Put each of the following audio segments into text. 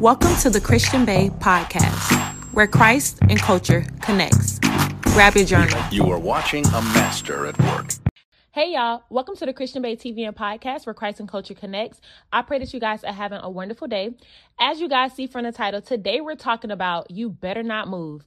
Welcome to the Christian Bae podcast, where Christ and culture connects. Grab your journal. You are watching a master at work. Hey y'all, welcome to the Christian Bae TV and podcast where Christ and culture connects. I pray that you guys are having a wonderful day. As you guys see from the title, today we're talking about you better not move.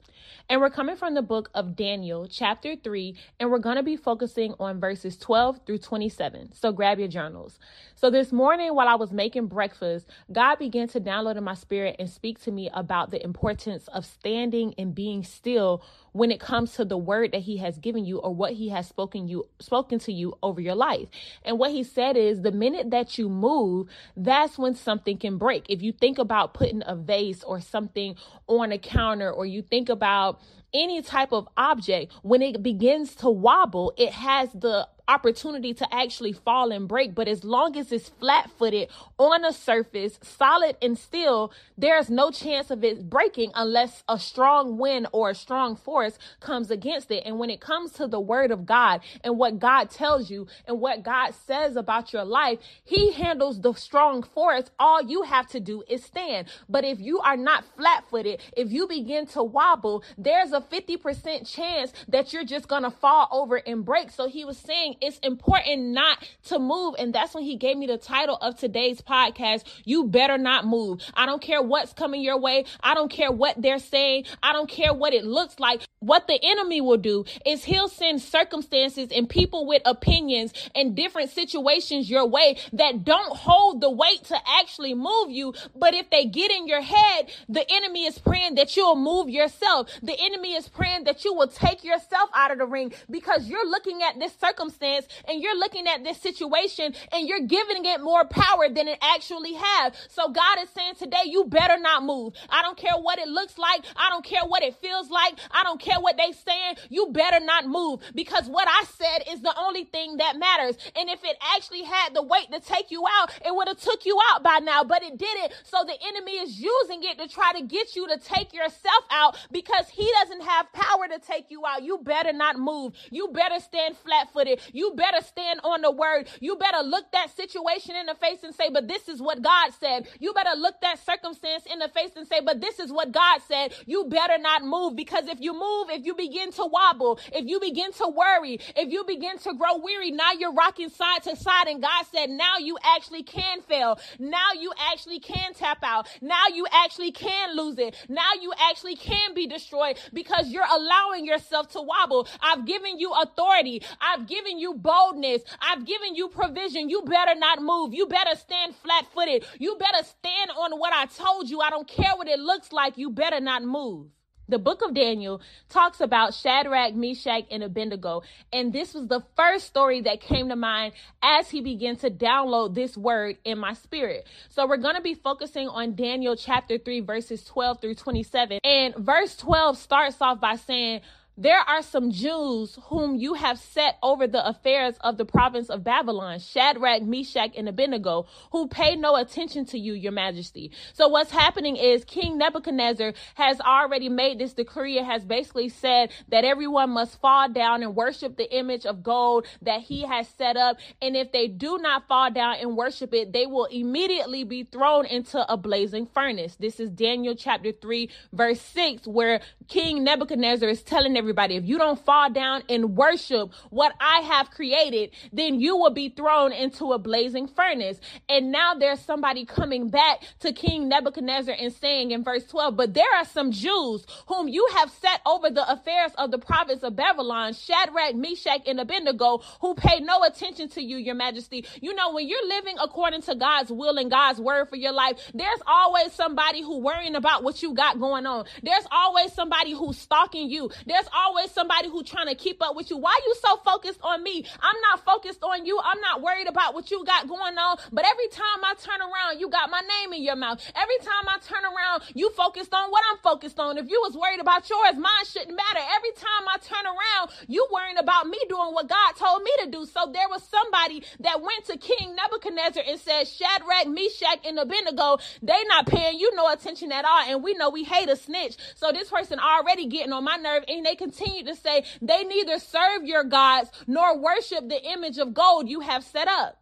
And we're coming from the book of Daniel, chapter 3, and we're going to be focusing on verses 12 through 27. So grab your journals. So this morning, while I was making breakfast, God began to download in my spirit and speak to me about the importance of standing and being still when it comes to the word that he has given you or what he has spoken you spoken to you over your life. And what he said is the minute that you move, that's when something can break. If you think about putting a vase or something on a counter or you think about any type of object, when it begins to wobble, it has the opportunity to actually fall and break. But as long as it's flat footed on a surface, solid and still, there's no chance of it breaking unless a strong wind or a strong force comes against it. And when it comes to the word of God and what God tells you and what God says about your life, He handles the strong force. All you have to do is stand. But if you are not flat footed, if you begin to wobble, there's a 50% chance that you're just going to fall over and break. So He was saying, it's important not to move. And that's when he gave me the title of today's podcast. You better not move. I don't care what's coming your way. I don't care what they're saying. I don't care what it looks like. What the enemy will do is he'll send circumstances and people with opinions and different situations your way that don't hold the weight to actually move you. But if they get in your head, the enemy is praying that you'll move yourself. The enemy is praying that you will take yourself out of the ring because you're looking at this circumstance circumstance and you're looking at this situation and you're giving it more power than it actually has. So God is saying today, you better not move. I don't care what it looks like. I don't care what it feels like. I don't care what they saying. You better not move because what I said is the only thing that matters. And if it actually had the weight to take you out, it would have took you out by now, but it didn't. So the enemy is using it to try to get you to take yourself out because he doesn't have power to take you out. You better not move. You better stand flat footed. You better stand on the word. You better look that situation in the face and say, but this is what God said. You better look that circumstance in the face and say, but this is what God said. You better not move because if you move, if you begin to wobble, if you begin to worry, if you begin to grow weary, now you're rocking side to side. And God said, now you actually can fail. Now you actually can tap out. Now you actually can lose it. Now you actually can be destroyed because you're allowing yourself to wobble. I've given you authority. I've given you you boldness. I've given you provision. You better not move. You better stand flat footed. You better stand on what I told you. I don't care what it looks like. You better not move. The book of Daniel talks about Shadrach, Meshach, and Abednego. And this was the first story that came to mind as he began to download this word in my spirit. So we're going to be focusing on Daniel chapter 3, verses 12 through 27. And verse 12 starts off by saying, there are some Jews whom you have set over the affairs of the province of Babylon, Shadrach, Meshach, and Abednego, who pay no attention to you, your majesty. So what's happening is King Nebuchadnezzar has already made this decree. It has basically said that everyone must fall down and worship the image of gold that he has set up. And if they do not fall down and worship it, they will immediately be thrown into a blazing furnace. This is Daniel chapter 3, verse 6, where King Nebuchadnezzar is telling everyone everybody. If you don't fall down and worship what I have created, then you will be thrown into a blazing furnace. And now there's somebody coming back to King Nebuchadnezzar and saying in verse 12, but there are some Jews whom you have set over the affairs of the province of Babylon, Shadrach, Meshach, and Abednego, who pay no attention to you, your majesty. You know, when you're living according to God's will and God's word for your life, there's always somebody who worrying about what you got going on. There's always somebody who's stalking you. There's always somebody who's trying to keep up with you. Why you so focused on me? I'm not focused on you. I'm not worried about what you got going on. But every time I turn around, you got my name in your mouth. Every time I turn around, you focused on what I'm focused on. If you was worried about yours, mine shouldn't matter. Every time I turn around, you worrying about me doing what God told me to do. So there was somebody that went to King Nebuchadnezzar and said, Shadrach, Meshach, and Abednego, they not paying you no attention at all. And we know we hate a snitch. So this person already getting on my nerve and they can continue to say they neither serve your gods nor worship the image of gold you have set up.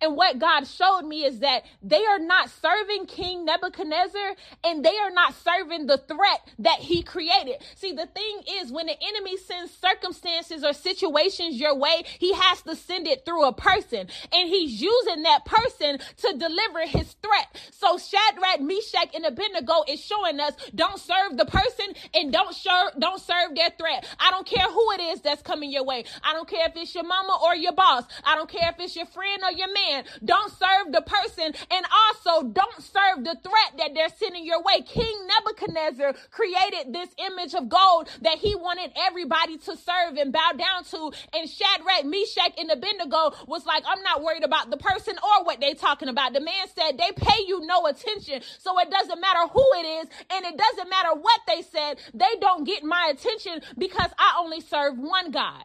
And what God showed me is that they are not serving King Nebuchadnezzar and they are not serving the threat that he created. See, the thing is, when the enemy sends circumstances or situations your way, he has to send it through a person and he's using that person to deliver his threat. So Shadrach, Meshach, and Abednego is showing us don't serve the person and don't serve, don't serve their threat. I don't care who it is that's coming your way. I don't care if it's your mama or your boss. I don't care if it's your friend or your man. Don't serve the person and also don't serve the threat that they're sending your way. King Nebuchadnezzar created this image of gold that he wanted everybody to serve and bow down to. And Shadrach, Meshach, and Abednego was like, I'm not worried about the person or what they talking about. The man said, they pay you no attention. So it doesn't matter who it is and it doesn't matter what they said. They don't get my attention because I only serve one God.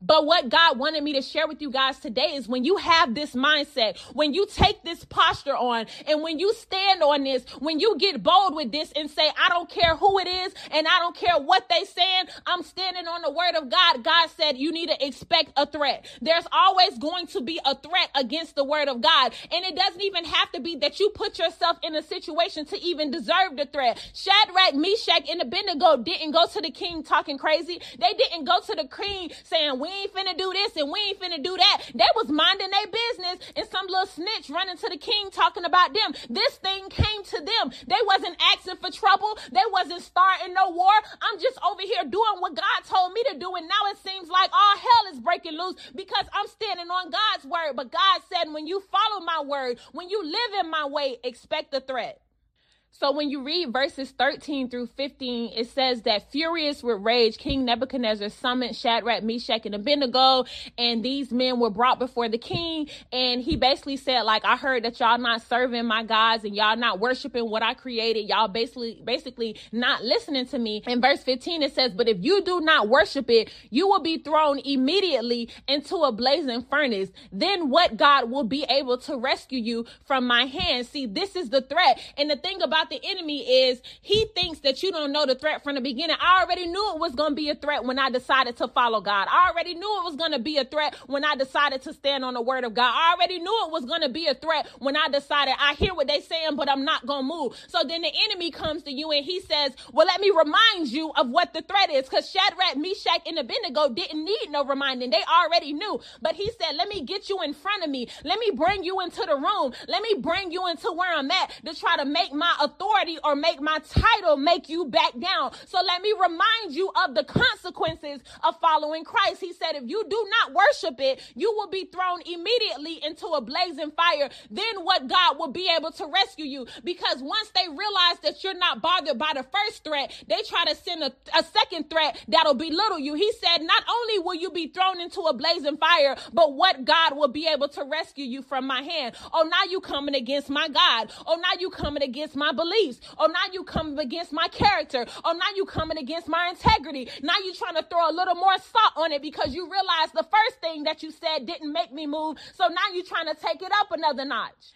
But what God wanted me to share with you guys today is when you have this mindset, when you take this posture on, and when you stand on this, when you get bold with this and say, I don't care who it is, and I don't care what they saying, I'm standing on the word of God. God said you need to expect a threat. There's always going to be a threat against the word of God. And it doesn't even have to be that you put yourself in a situation to even deserve the threat. Shadrach, Meshach, and Abednego didn't go to the king talking crazy. They didn't go to the king saying, we ain't finna do this and we ain't finna do that. They was minding their business and some little snitch running to the king talking about them. This thing came to them. They wasn't asking for trouble. They wasn't starting no war. I'm just over here doing what God told me to do. And now it seems like all hell is breaking loose because I'm standing on God's word. But God said, when you follow my word, when you live in my way, expect the threat. So when you read verses 13 through 15, it says that furious with rage, King Nebuchadnezzar summoned Shadrach, Meshach, and Abednego, and these men were brought before the king. And he basically said, like, I heard that y'all not serving my gods and y'all not worshiping what I created. Y'all basically, basically not listening to me. In verse 15, it says, but if you do not worship it, you will be thrown immediately into a blazing furnace. Then what God will be able to rescue you from my hand? See, this is the threat. And the thing about about the enemy is he thinks that you don't know the threat from the beginning. I already knew it was going to be a threat when I decided to follow God. I already knew it was going to be a threat when I decided to stand on the word of God. I already knew it was going to be a threat when I decided I hear what they saying, but I'm not going to move. So then the enemy comes to you and he says, well, let me remind you of what the threat is. Cause Shadrach, Meshach, and Abednego didn't need no reminding. They already knew. But he said, let me get you in front of me. Let me bring you into the room. Let me bring you into where I'm at to try to make my authority or make my title make you back down. So let me remind you of the consequences of following Christ. He said, if you do not worship it, you will be thrown immediately into a blazing fire. Then what God will be able to rescue you. Because once they realize that you're not bothered by the first threat, they try to send a, a second threat that'll belittle you. He said, not only will you be thrown into a blazing fire, but what God will be able to rescue you from my hand. Oh, now you coming against my God. Oh, now you coming against my beliefs. Oh, now you coming against my character. Oh, now you coming against my integrity. Now you trying to throw a little more salt on it because you realize the first thing that you said didn't make me move. So now you trying to take it up another notch.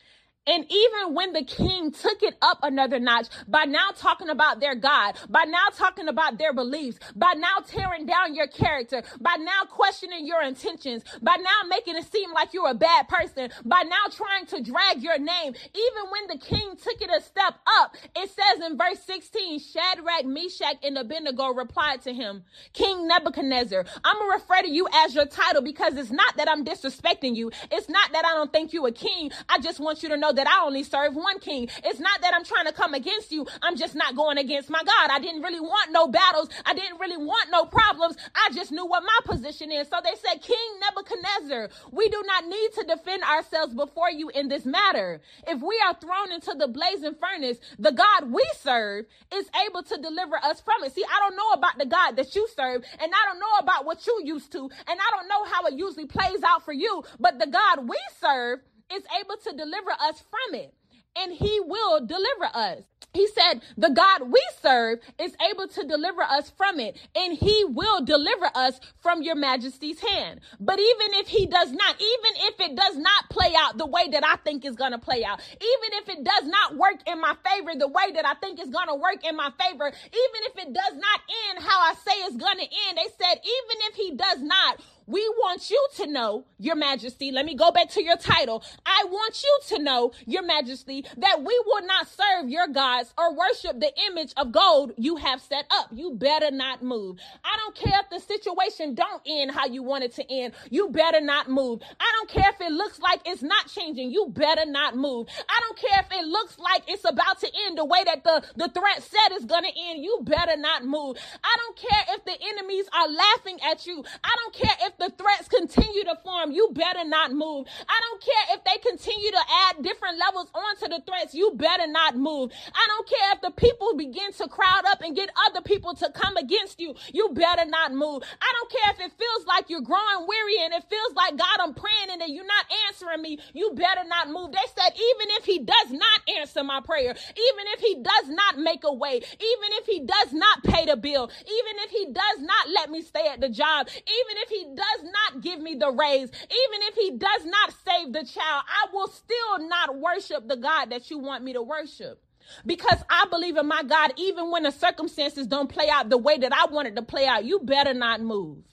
And even when the king took it up another notch by now talking about their God, by now talking about their beliefs, by now tearing down your character, by now questioning your intentions, by now making it seem like you're a bad person, by now trying to drag your name, even when the king took it a step up, it says in verse 16, Shadrach, Meshach, and Abednego replied to him, King Nebuchadnezzar, I'm going to refer to you as your title because it's not that I'm disrespecting you. It's not that I don't think you a king. I just want you to know know that I only serve one king. It's not that I'm trying to come against you. I'm just not going against my God. I didn't really want no battles. I didn't really want no problems. I just knew what my position is. So they said, King Nebuchadnezzar, we do not need to defend ourselves before you in this matter. If we are thrown into the blazing furnace, the God we serve is able to deliver us from it. See, I don't know about the God that you serve, and I don't know about what you used to, and I don't know how it usually plays out for you, but the God we serve is able to deliver us from it and he will deliver us. He said, The God we serve is able to deliver us from it, and he will deliver us from your majesty's hand. But even if he does not, even if it does not play out the way that I think is going to play out, even if it does not work in my favor the way that I think is going to work in my favor, even if it does not end how I say it's going to end, they said, even if he does not, We want you to know, Your Majesty. Let me go back to your title. I want you to know, Your Majesty, that we will not serve your gods or worship the image of gold you have set up. You better not move. I don't care if the situation don't end how you want it to end. You better not move. I don't care if it looks like it's not changing. You better not move. I don't care if it looks like it's about to end the way that the, the threat said is going to end. You better not move. I don't care if the enemies are laughing at you. I don't care if the threats continue to form. You better not move. I don't care if they continue to add different levels onto the threats. You better not move. I don't care if the people begin to crowd up and get other people to come against you. You better not move. I don't care if it feels like you're growing weary and it feels like God, I'm praying and that you're not answering me. You better not move. They said, even if he does not answer my prayer, even if he does not make a way, even if he does not pay the bill, even if he does not let me stay at the job, even if he does not give me the raise, even if he does not save the child, I will still not worship the God that you want me to worship because I believe in my God, even when the circumstances don't play out the way that I wanted to play out. You better not move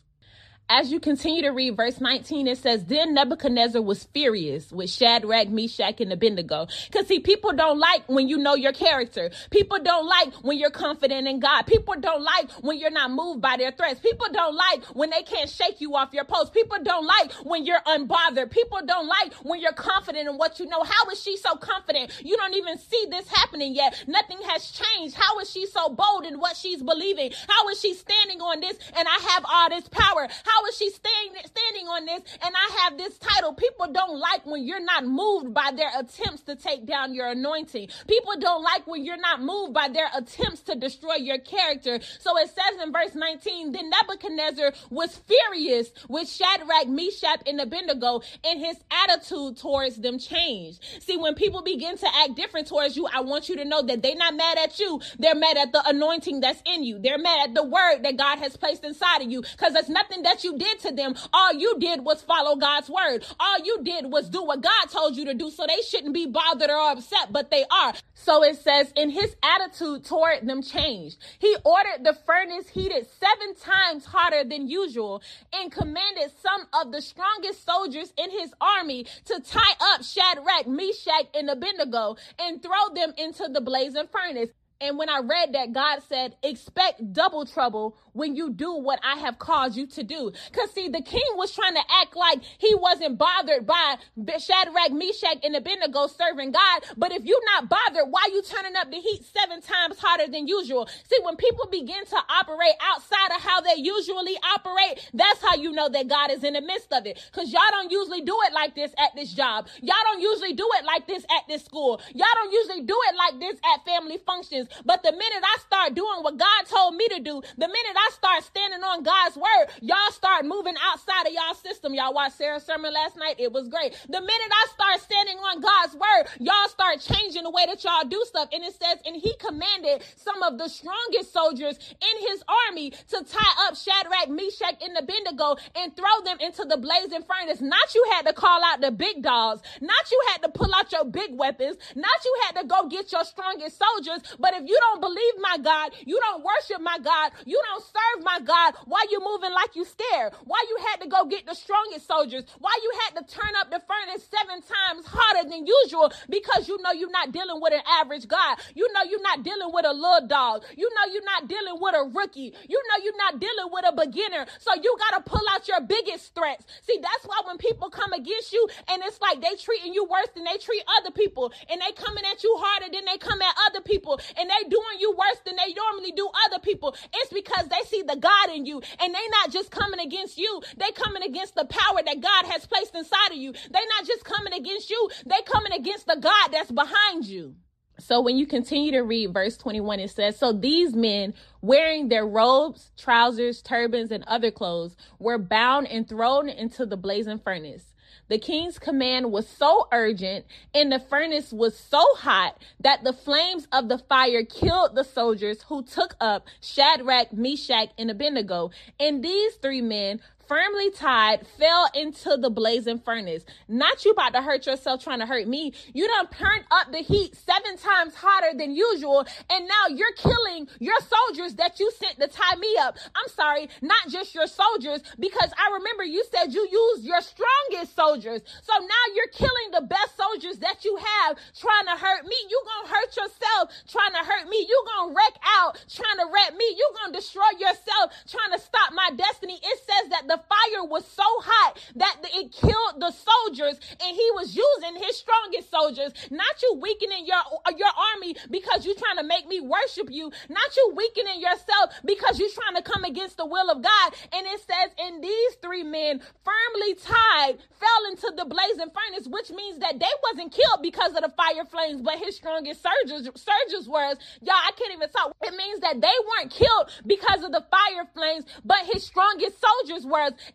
as you continue to read verse 19, it says, Then Nebuchadnezzar was furious with Shadrach, Meshach, and Abednego. Because, see, people don't like when you know your character. People don't like when you're confident in God. People don't like when you're not moved by their threats. People don't like when they can't shake you off your post. People don't like when you're unbothered. People don't like when you're confident in what you know. How is she so confident? You don't even see this happening yet. Nothing has changed. How is she so bold in what she's believing? How is she standing on this and I have all this power? How how is she staying, standing on this and I have this title? People don't like when you're not moved by their attempts to take down your anointing. People don't like when you're not moved by their attempts to destroy your character. So it says in verse 19, then Nebuchadnezzar was furious with Shadrach, Meshach, and Abednego, and his attitude towards them changed. See, when people begin to act different towards you, I want you to know that they're not mad at you. They're mad at the anointing that's in you. They're mad at the word that God has placed inside of you because there's nothing that you you did to them, all you did was follow God's word. All you did was do what God told you to do. So they shouldn't be bothered or upset, but they are. So it says, in his attitude toward them changed. He ordered the furnace heated seven times hotter than usual and commanded some of the strongest soldiers in his army to tie up Shadrach, Meshach, and Abednego and throw them into the blazing furnace. And when I read that, God said, expect double trouble when you do what I have caused you to do. Cause see, the king was trying to act like he wasn't bothered by Shadrach, Meshach, and Abednego serving God. But if you're not bothered, why you turning up the heat seven times hotter than usual? See, when people begin to operate outside of how they usually operate, that's how you know that God is in the midst of it. Cause y'all don't usually do it like this at this job. Y'all don't usually do it like this at this school. Y'all don't usually do it like this at family functions. But the minute I start doing what God told me to do, the minute I start standing on God's word, y'all start moving outside of y'all system. Y'all watched Sarah's sermon last night. It was great. The minute I start standing on God's word, y'all start changing the way that y'all do stuff. And it says, and he commanded some of the strongest soldiers in his army to tie up Shadrach, Meshach, and Abednego and throw them into the blazing furnace. Not you had to call out the big dogs. Not you had to pull out your big weapons. Not you had to go get your strongest soldiers. But if you don't believe my God, you don't worship my God, you don't serve my God, why you moving like you scared? Why you had to go get the strongest soldiers? Why you had to turn up the furnace seven times harder than usual? Because you know you're not dealing with an average God. You know you're not dealing with a little dog. You know you're not dealing with a rookie. You know you're not dealing with a beginner. So you got to pull out your biggest threats. See, that's why when people come against you and it's like they treating you worse than they treat other people and they coming at you harder than they come at other people and and they doing you worse than they normally do other people, it's because they see the God in you and they not just coming against you, they coming against the power that God has placed inside of you. They not just coming against you, they coming against the God that's behind you. So when you continue to read verse 21, it says, So these men, wearing their robes, trousers, turbans, and other clothes, were bound and thrown into the blazing furnace. The king's command was so urgent and the furnace was so hot that the flames of the fire killed the soldiers who took up Shadrach, Meshach, and Abednego. And these three men firmly tied, fell into the blazing furnace. Not you about to hurt yourself trying to hurt me. You done turned up the heat seven times hotter than usual, and now you're killing your soldiers that you sent to tie me up. I'm sorry, not just your soldiers, because I remember you said you used your strongest soldiers. So now you're killing the best soldiers that you have trying to hurt me. You gonna hurt yourself trying to hurt me. You gonna wreck out trying to wreck me. You gonna destroy yourself trying to stop my destiny. It says that the fire was so hot that it killed the soldiers and he was using his strongest soldiers. Not you weakening your, your army because you're trying to make me worship you. Not you weakening yourself because you're trying to come against the will of God. And it says, and these three men firmly tied fell into the blazing furnace, which means that they wasn't killed because of the fire flames, but his strongest surges, surges was, y'all, I can't even talk. It means that they weren't killed because of the fire flames, but his strongest soldiers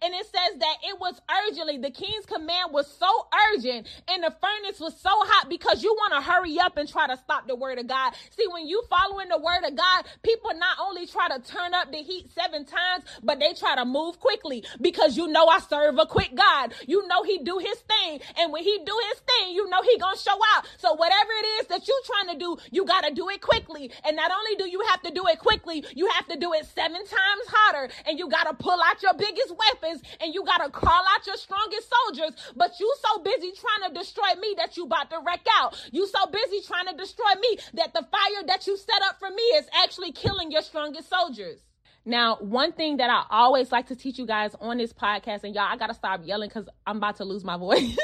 And it says that it was urgently. The king's command was so urgent and the furnace was so hot because you want to hurry up and try to stop the word of God. See, when you following the word of God, people not only try to turn up the heat seven times, but they try to move quickly because you know I serve a quick God. You know he do his thing. And when he do his thing, you know he gonna show out. So whatever it is that you trying to do, you gotta do it quickly. And not only do you have to do it quickly, you have to do it seven times hotter. And you gotta pull out your biggest weapons and you gotta call out your strongest soldiers. But you so busy trying to destroy me that you about to wreck out. You so busy trying to destroy me that the fire that you set up for me is actually killing your strongest soldiers. Now, one thing that I always like to teach you guys on this podcast, and y'all, I gotta stop yelling because I'm about to lose my voice.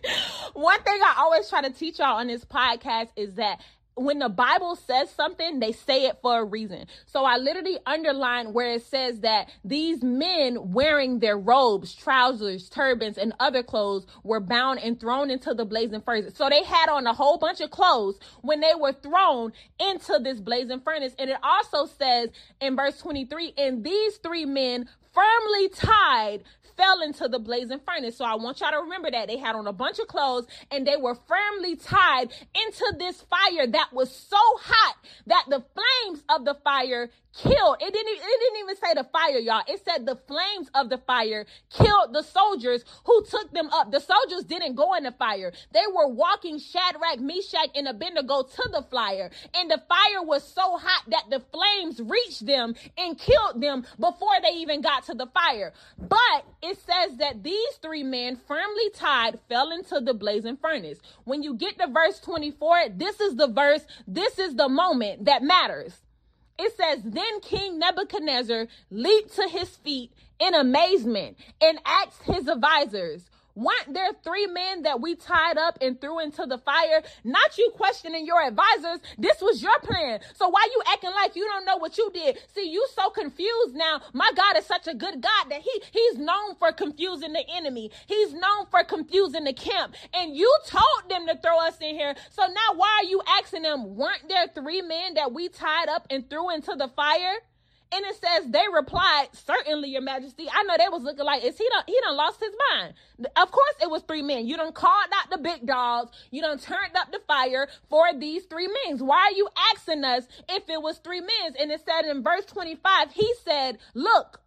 one thing I always try to teach y'all on this podcast is that when the Bible says something, they say it for a reason. So I literally underline where it says that these men wearing their robes, trousers, turbans, and other clothes were bound and thrown into the blazing furnace. So they had on a whole bunch of clothes when they were thrown into this blazing furnace. And it also says in verse 23, and these three men firmly tied fell into the blazing furnace. So I want y'all to remember that they had on a bunch of clothes and they were firmly tied into this fire that was so hot that the flames of the fire killed. It didn't, it didn't even say the fire, y'all. It said the flames of the fire killed the soldiers who took them up. The soldiers didn't go in the fire. They were walking Shadrach, Meshach, and Abednego to the fire. And the fire was so hot that the flames reached them and killed them before they even to the fire. But it says that these three men firmly tied fell into the blazing furnace. When you get to verse 24, this is the verse, this is the moment that matters. It says, Then King Nebuchadnezzar leaped to his feet in amazement and asked his advisors, Weren't there three men that we tied up and threw into the fire? Not you questioning your advisors. This was your plan. So why you acting like you don't know what you did? See, you so confused now. My God is such a good God that he he's known for confusing the enemy. He's known for confusing the camp. And you told them to throw us in here. So now why are you asking them, weren't there three men that we tied up and threw into the fire? And it says they replied, "Certainly, Your Majesty." I know they was looking like, "Is he done? He done lost his mind." Of course, it was three men. You done called out the big dogs. You done turned up the fire for these three men. Why are you asking us if it was three men? And it said in verse twenty-five, he said, "Look."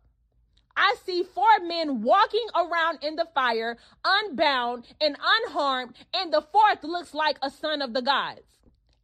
I see four men walking around in the fire, unbound and unharmed, and the fourth looks like a son of the gods.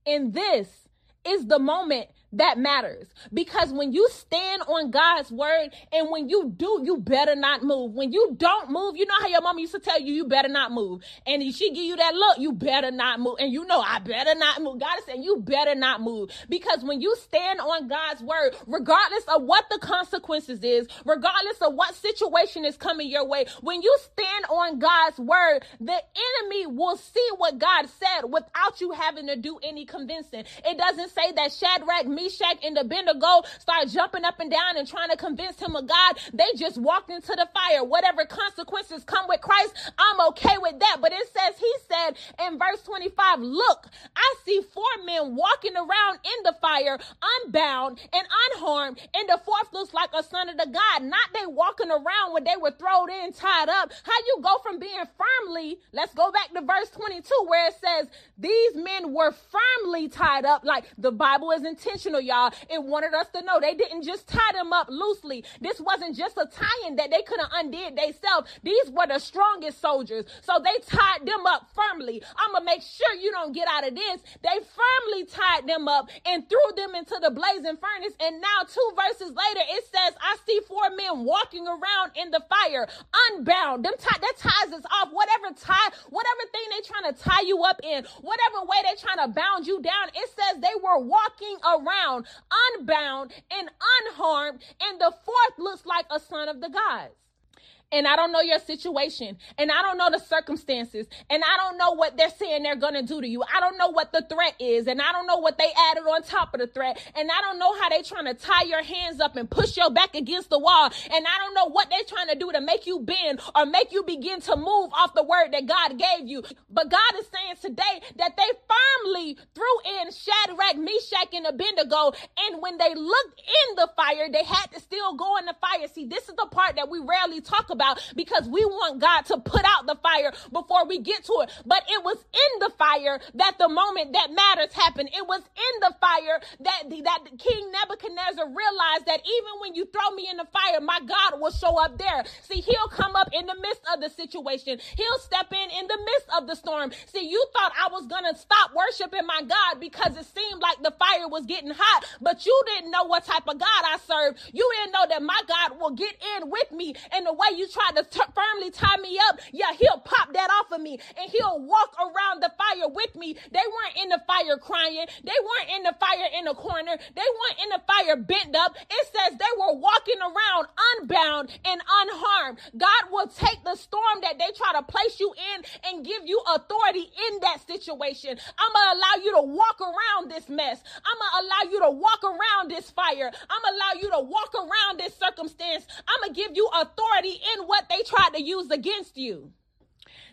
And this is the moment that matters because when you stand on God's word and when you do, you better not move. When you don't move, you know how your mama used to tell you, you better not move. And she give you that look, you better not move. And you know, I better not move. God is saying, you better not move because when you stand on God's word, regardless of what the consequences is, regardless of what situation is coming your way, when you stand on God's word, the enemy will see what God said without you having to do any convincing. It doesn't say that Shadrach, Meshach, and Abednego start jumping up and down and trying to convince him of God. They just walked into the fire. Whatever consequences come with Christ, I'm okay with that. But it says, he said in verse 25, look, I see four men walking around in the fire, unbound and unharmed. And the fourth looks like a son of the God. Not they walking around when they were thrown in, tied up. How you go from being firmly, let's go back to verse 22 where it says, these men were firmly tied up. Like the Bible is intentional intentional, y'all. It wanted us to know they didn't just tie them up loosely. This wasn't just a tie-in that they could have undid themselves. These were the strongest soldiers. So they tied them up firmly. I'm gonna make sure you don't get out of this. They firmly tied them up and threw them into the blazing furnace. And now two verses later, it says, I see four men walking around in the fire, unbound. Them tie, that ties us off. Whatever tie, whatever thing they trying to tie you up in, whatever way they trying to bound you down, it says they were walking around unbound and unharmed. And the fourth looks like a son of the gods and I don't know your situation, and I don't know the circumstances, and I don't know what they're saying they're gonna do to you. I don't know what the threat is, and I don't know what they added on top of the threat, and I don't know how they trying to tie your hands up and push your back against the wall, and I don't know what they're trying to do to make you bend or make you begin to move off the word that God gave you. But God is saying today that they firmly threw in Shadrach, Meshach, and Abednego, and when they looked in the fire, they had to still go in the fire. See, this is the part that we rarely talk about about because we want God to put out the fire before we get to it. But it was in the fire that the moment that matters happened. It was in the fire that, that King Nebuchadnezzar realized that even when you throw me in the fire, my God will show up there. See, he'll come up in the midst of the situation. He'll step in in the midst of the storm. See, you thought I was going to stop worshiping my God because it seemed like the fire was getting hot, but you didn't know what type of God I serve. You didn't know that my God will get in with me and the way you tried to t- firmly tie me up, yeah, he'll pop that off of me and he'll walk around the fire with me. They weren't in the fire crying. They weren't in the fire in the corner. They weren't in the fire bent up. It says they were walking around unbound and unharmed. God will take the storm that they try to place you in and give you authority in that situation. I'm going to allow you to walk around this mess. I'm going to allow you to walk around this fire. I'm going to allow you to walk around this circumstance. I'm going to give you authority in what they tried to use against you.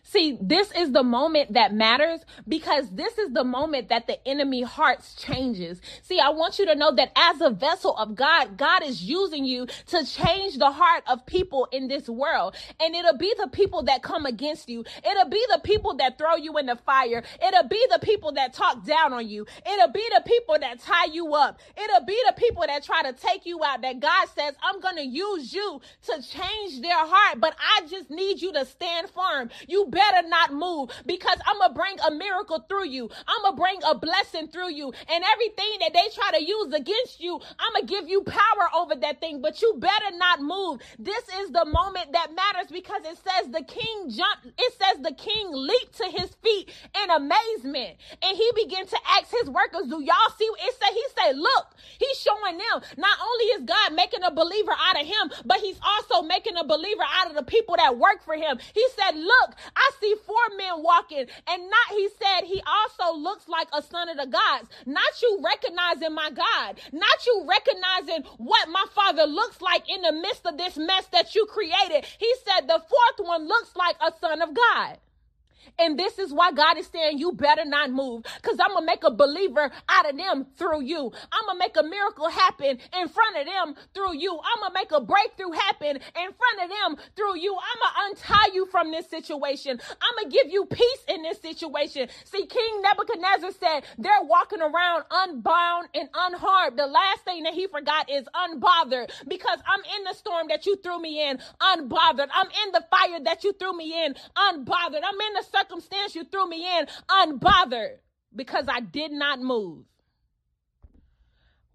See, this is the moment that matters because this is the moment that the enemy hearts changes. See, I want you to know that as a vessel of God, God is using you to change the heart of people in this world. And it'll be the people that come against you. It'll be the people that throw you in the fire. It'll be the people that talk down on you. It'll be the people that tie you up. It'll be the people that try to take you out that God says, I'm going to use you to change their heart, but I just need you to stand firm. You better not move because I'm going to bring a miracle through you. I'm going to bring a blessing through you. And everything that they try to use against you, I'm going to give you power over that thing, but you better not move. This is the moment that matters because it says the king jumped, it says the king leaped to his feet in amazement. And he began to ask his workers, do y'all see? It said, he said, look, he's showing them not only is God making a believer out of him, but he's also making a believer out of the people that work for him. He said, look, I I see four men walking, and not he said he also looks like a son of the gods. Not you recognizing my God, not you recognizing what my father looks like in the midst of this mess that you created. He said the fourth one looks like a son of God. And this is why God is saying, You better not move because I'm going to make a believer out of them through you. I'm going to make a miracle happen in front of them through you. I'm going to make a breakthrough happen in front of them through you. I'm going to untie you from this situation. I'm going to give you peace in this situation. See, King Nebuchadnezzar said, They're walking around unbound and unharmed. The last thing that he forgot is unbothered because I'm in the storm that you threw me in, unbothered. I'm in the fire that you threw me in, unbothered. I'm in the circumstance you threw me in unbothered because I did not move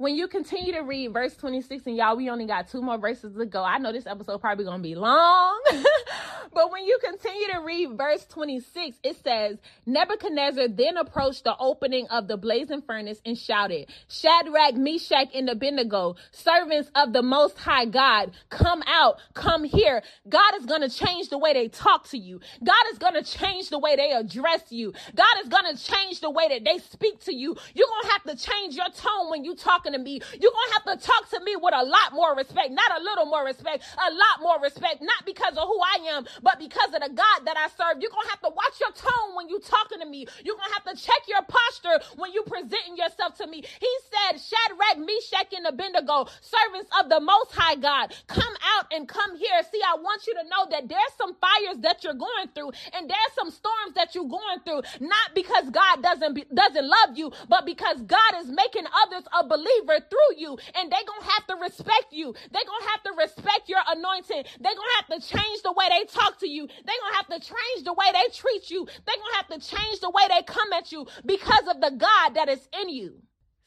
when you continue to read verse 26 and y'all we only got two more verses to go. I know this episode probably gonna be long but when you continue to read verse 26 it says nebuchadnezzar then approached the opening of the blazing furnace and shouted shadrach meshach and abednego servants of the most high god come out come here. God is gonna change the way they talk to you. God is gonna change the way they address you. God is gonna change the way that they speak to you. You're gonna have to change your tone when you talking talking to me, you're going to have to talk to me with a lot more respect, not a little more respect, a lot more respect, not because of who I am, but because of the God that I serve. You're going to have to watch your tone when you're talking to me. You're going to have to check your posture when you're presenting yourself to me. He said, Shadrach, Meshach, and Abednego, servants of the Most High God, come out and come here. See, I want you to know that there's some fires that you're going through and there's some storms that you're going through, not because God doesn't be, doesn't love you, but because God is making others a believer favor through you and they're going to have to respect you. They're going to have to respect your anointing. They're going to have to change the way they talk to you. They're going to have to change the way they treat you. They're going to have to change the way they come at you because of the God that is in you.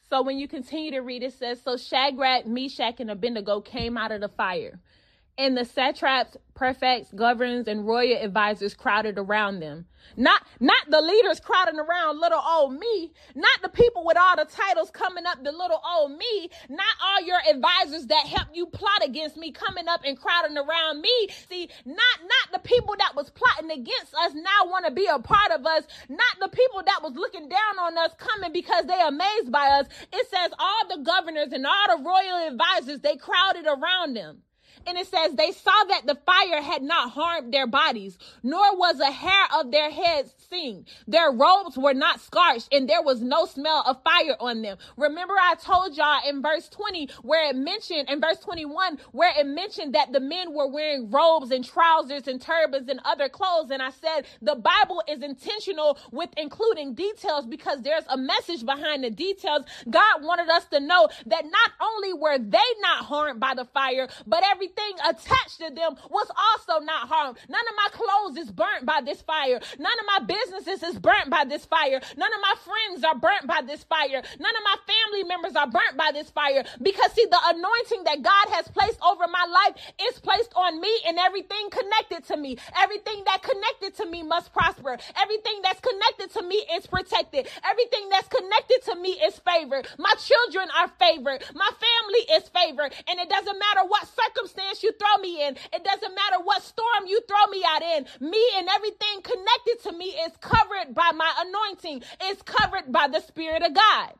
So when you continue to read, it says, So Shadrach, Meshach, and Abednego came out of the fire. And the satraps, prefects, governors, and royal advisors crowded around them. Not, not the leaders crowding around little old me. Not the people with all the titles coming up the little old me. Not all your advisors that help you plot against me coming up and crowding around me. See, not, not the people that was plotting against us now want to be a part of us. Not the people that was looking down on us coming because they amazed by us. It says all the governors and all the royal advisors, they crowded around them. And it says, they saw that the fire had not harmed their bodies, nor was a hair of their heads seen. Their robes were not scorched, and there was no smell of fire on them. Remember, I told y'all in verse 20, where it mentioned, in verse 21, where it mentioned that the men were wearing robes and trousers and turbans and other clothes. And I said, the Bible is intentional with including details because there's a message behind the details. God wanted us to know that not only were they not harmed by the fire, but everything everything attached to them was also not harmed. None of my clothes is burnt by this fire. None of my businesses is burnt by this fire. None of my friends are burnt by this fire. None of my family members are burnt by this fire. Because see, the anointing that God has placed over my life is placed on me and everything connected to me. Everything that connected to me must prosper. Everything that's connected to me is protected. Everything that's connected to me is favored. My children are favored. My family is favored. And it doesn't matter what circumstance you throw me in. It doesn't matter what storm you throw me out in. Me and everything connected to me is covered by my anointing, is covered by the Spirit of God.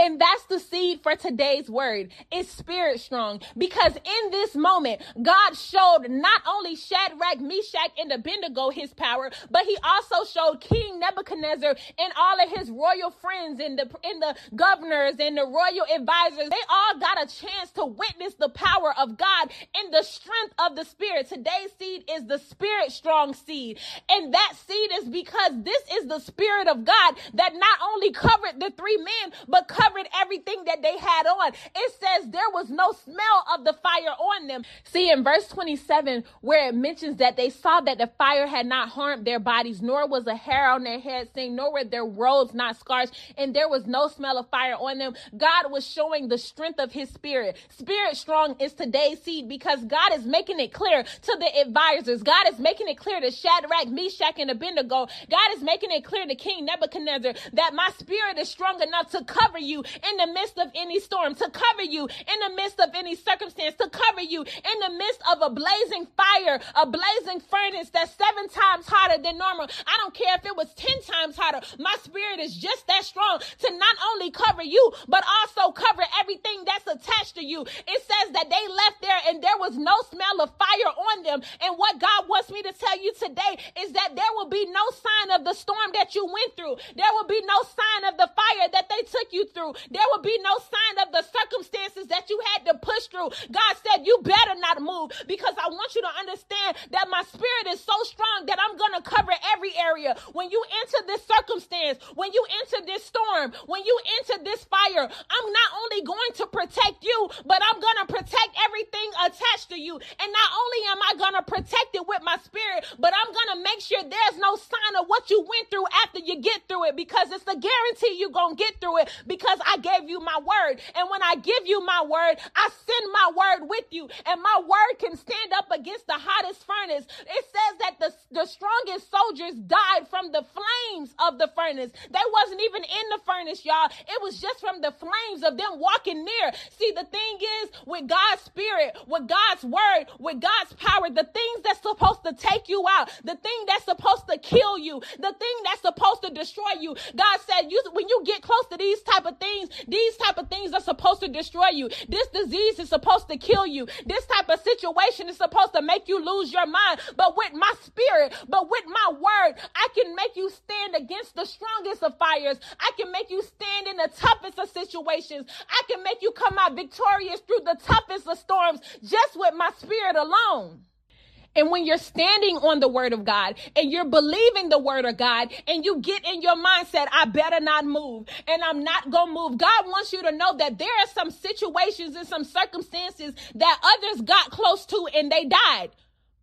And that's the seed for today's word. It's spirit strong because in this moment, God showed not only Shadrach, Meshach, and Abednego his power, but he also showed King Nebuchadnezzar and all of his royal friends and the, and the governors and the royal advisors. They all got a chance to witness the power of God and the strength of the spirit. Today's seed is the spirit strong seed. And that seed is because this is the spirit of God that not only covered the three men, but covered covered everything that they had on. It says there was no smell of the fire on them. See, in verse 27, where it mentions that they saw that the fire had not harmed their bodies, nor was a hair on their head seen, nor were their robes not scorched, and there was no smell of fire on them. God was showing the strength of his spirit. Spirit strong is today's seed because God is making it clear to the advisors. God is making it clear to Shadrach, Meshach, and Abednego. God is making it clear to King Nebuchadnezzar that my spirit is strong enough to cover you in the midst of any storm, to cover you in the midst of any circumstance, to cover you in the midst of a blazing fire, a blazing furnace that's seven times hotter than normal. I don't care if it was 10 times hotter. My spirit is just that strong to not only cover you, but also cover everything that's attached to you. It says that they left there and there was no smell of fire on them. And what God wants me to tell you today is that there will be no sign of the storm that you went through. There will be no sign of the fire that they took you through through. There will be no sign of the circumstances that you had to push through. God said, You better not move because I want you to understand that my spirit is so strong that I'm going to cover every area. When you enter this circumstance, when you enter this storm, when you enter this fire, I'm not only going to protect you, but I'm going to protect everything attached to you. And not only am I going to protect it with my spirit, but I'm going to make sure there's no sign of what you went through after you get through it because it's the guarantee you're going to get through it because I gave you my word. And when I give you my word, I send my word with you. And my word can stand up against the hottest furnace. It says that the, the strongest soldiers died from the flames of the furnace. They wasn't even in the furnace, y'all. It was just from the flames of them walking near. See, the thing is, with God's spirit, with God's word, with God's power, the things that's supposed to take you out, the thing that's supposed to kill you, the thing that's supposed to destroy you. God said, you, when you get close to these type of things, these type of things are supposed to destroy you. This disease is supposed to kill you. This type of situation is supposed to make you lose your mind. But with my spirit, but with my word, I can make you stand against the strongest of fires. I can make you stand in the toughest of situations. I can make you come out victorious through the toughest of storms just with my spirit alone. And when you're standing on the word of God and you're believing the word of God and you get in your mindset, I better not move and I'm not going to move. God wants you to know that there are some situations and some circumstances that others got close to and they died.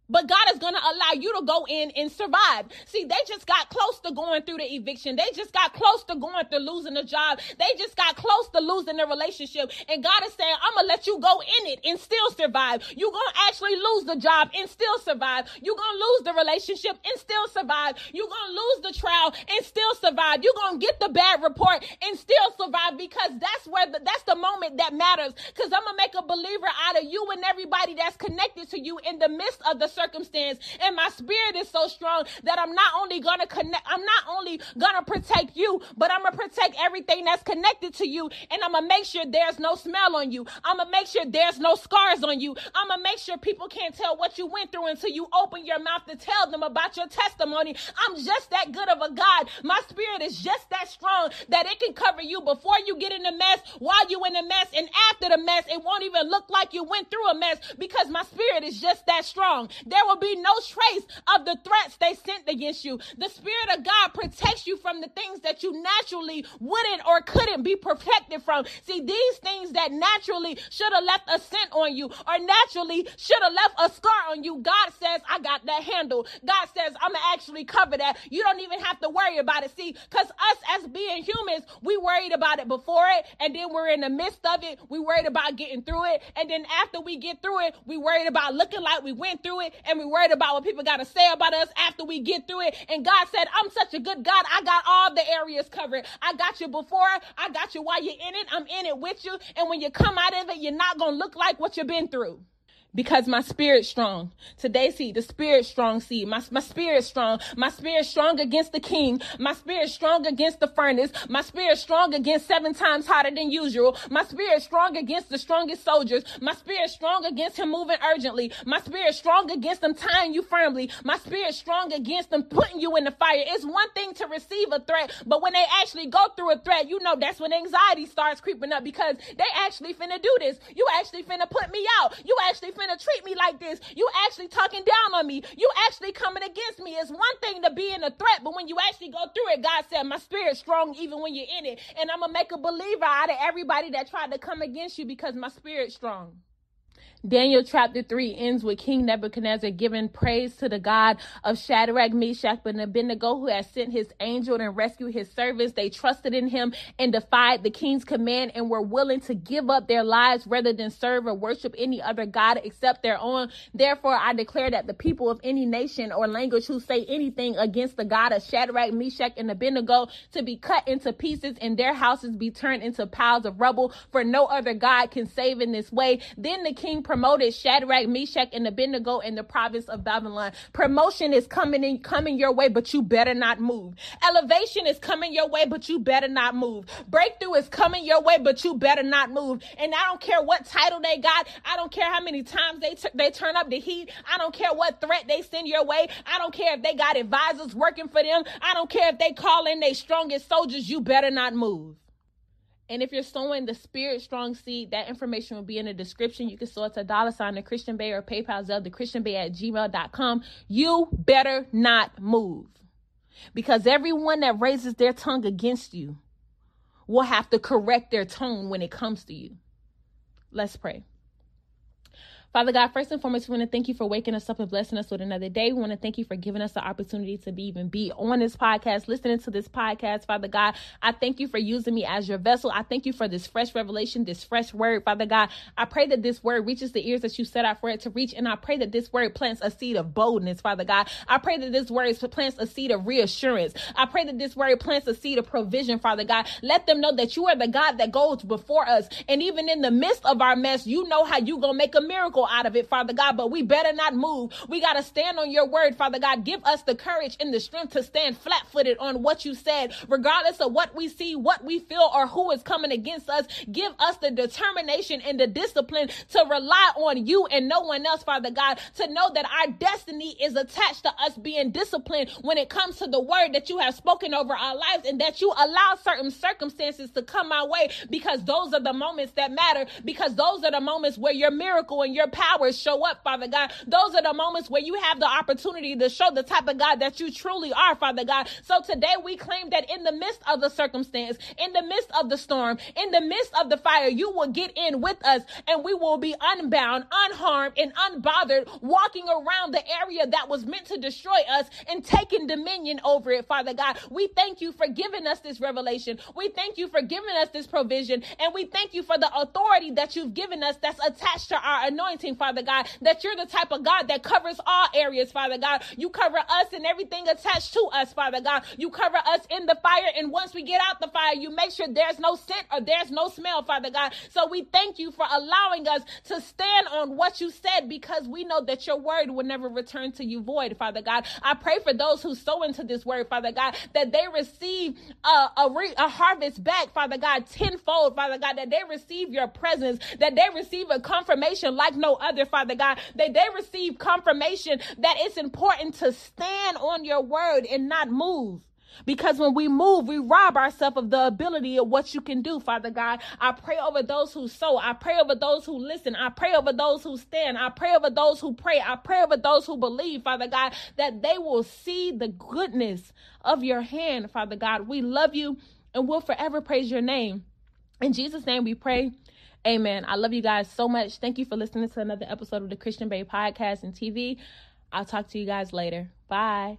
But God is going to allow you to go in and survive. See, they just got close to going through the eviction. They just got close to going through losing the job. They just got close to losing the relationship. And God is saying, I'm going to let you go in it and still survive. You're going to actually lose the job and still survive. You're going to lose the relationship and still survive. You're going to lose the trial and still survive. You're going to get the bad report and still survive because that's where the, that's the moment that matters. Because I'm going to make a believer out of you and everybody that's connected to you in the midst of the circumstance. And my spirit is so strong that I'm not only gonna connect, I'm not only gonna protect you, but I'm gonna protect everything that's connected to you. And I'm gonna make sure there's no smell on you. I'm gonna make sure there's no scars on you. I'm gonna make sure people can't tell what you went through until you open your mouth to tell them about your testimony. I'm just that good of a God. My spirit is just that strong that it can cover you before you get in the mess, while you in the mess, and after the mess. It won't even look like you went through a mess because my spirit is just that strong. There will be no trace of the threats they sent against you. The Spirit of God protects you from the things that you naturally wouldn't or couldn't be protected from. See, these things that naturally should have left a scent on you or naturally should have left a scar on you, God says, I got that handle. God says, I'm going to actually cover that. You don't even have to worry about it. See, because us as being humans, we worried about it before it, and then we're in the midst of it. We worried about getting through it. And then after we get through it, we worried about looking like we went through it, and we worried about what people got to say about us after we get through it. And God said, I'm such a good God. I got all the areas covered. I got you before. I got you while you're in it. I'm in it with you. And when you come out of it, you're not going to look like what you've been through because my spirit's strong. Today, see, the spirit strong, see, my, my spirit strong. My spirit strong against the king. My spirit strong against the furnace. My spirit strong against seven times hotter than usual. My spirit strong against the strongest soldiers. My spirit strong against him moving urgently. My spirit strong against them tying you firmly. My spirit strong against them putting you in the fire. It's one thing to receive a threat, but when they actually go through a threat, you know that's when anxiety starts creeping up because they actually finna do this. You actually finna put me out. You actually finna treat me like this. You actually talking down on me. You actually coming against me. It's one thing to be in a threat, but when you actually go through it, God said, My spirit's strong even when you're in it. And I'm gonna make a believer out of everybody that tried to come against you because my spirit's strong. Daniel chapter 3 ends with King Nebuchadnezzar giving praise to the God of Shadrach, Meshach, and Abednego, who has sent his angel and rescued his servants. They trusted in him and defied the king's command and were willing to give up their lives rather than serve or worship any other God except their own. Therefore, I declare that the people of any nation or language who say anything against the God of Shadrach, Meshach, and Abednego to be cut into pieces and their houses be turned into piles of rubble, for no other God can save in this way. Then the king promoted Shadrach, Meshach, and Abednego in the province of Babylon. Promotion is coming in, coming your way, but you better not move. Elevation is coming your way, but you better not move. Breakthrough is coming your way, but you better not move. And I don't care what title they got. I don't care how many times they t- they turn up the heat. I don't care what threat they send your way. I don't care if they got advisors working for them. I don't care if they call in their strongest soldiers. You better not move. And if you're sowing the Spirit Strong seed, that information will be in the description. You can sow it to dollar sign the Christian Bae or PayPal Zelle the Christian Bae at gmail.com. You better not move. Because everyone that raises their tongue against you will have to correct their tone when it comes to you. Let's pray. Father God, first and foremost, we want to thank you for waking us up and blessing us with another day. We want to thank you for giving us the opportunity to be even be on this podcast, listening to this podcast, Father God. I thank you for using me as your vessel. I thank you for this fresh revelation, this fresh word, Father God. I pray that this word reaches the ears that you set out for it to reach, and I pray that this word plants a seed of boldness, Father God. I pray that this word plants a seed of reassurance. I pray that this word plants a seed of provision, Father God. Let them know that you are the God that goes before us, and even in the midst of our mess, you know how you gonna make a miracle out of it, Father God, but we better not move. We got to stand on your word, Father God. Give us the courage and the strength to stand flat footed on what you said, regardless of what we see, what we feel, or who is coming against us. Give us the determination and the discipline to rely on you and no one else, Father God, to know that our destiny is attached to us being disciplined when it comes to the word that you have spoken over our lives and that you allow certain circumstances to come our way because those are the moments that matter, because those are the moments where your miracle and your your power show up, Father God. Those are the moments where you have the opportunity to show the type of God that you truly are, Father God. So today we claim that in the midst of the circumstance, in the midst of the storm, in the midst of the fire, you will get in with us and we will be unbound, unharmed, and unbothered, walking around the area that was meant to destroy us and taking dominion over it, Father God. We thank you for giving us this revelation. We thank you for giving us this provision. And we thank you for the authority that you've given us that's attached to our anointing, Father God, that you're the type of God that covers all areas, Father God. You cover us and everything attached to us, Father God. You cover us in the fire. And once we get out the fire, you make sure there's no scent or there's no smell, Father God. So we thank you for allowing us to stand on what you said because we know that your word will never return to you void, Father God. I pray for those who sow into this word, Father God, that they receive a, a, re, a harvest back, Father God, tenfold, Father God, that they receive your presence, that they receive a confirmation like no other, Father God, that they receive confirmation that it's important to stand on your word and not move. Because when we move, we rob ourselves of the ability of what you can do, Father God. I pray over those who sow. I pray over those who listen. I pray over those who stand. I pray over those who pray. I pray over those who believe, Father God, that they will see the goodness of your hand, Father God. We love you and we'll forever praise your name. In Jesus' name we pray. Amen. I love you guys so much. Thank you for listening to another episode of the Christian Bae podcast and TV. I'll talk to you guys later. Bye.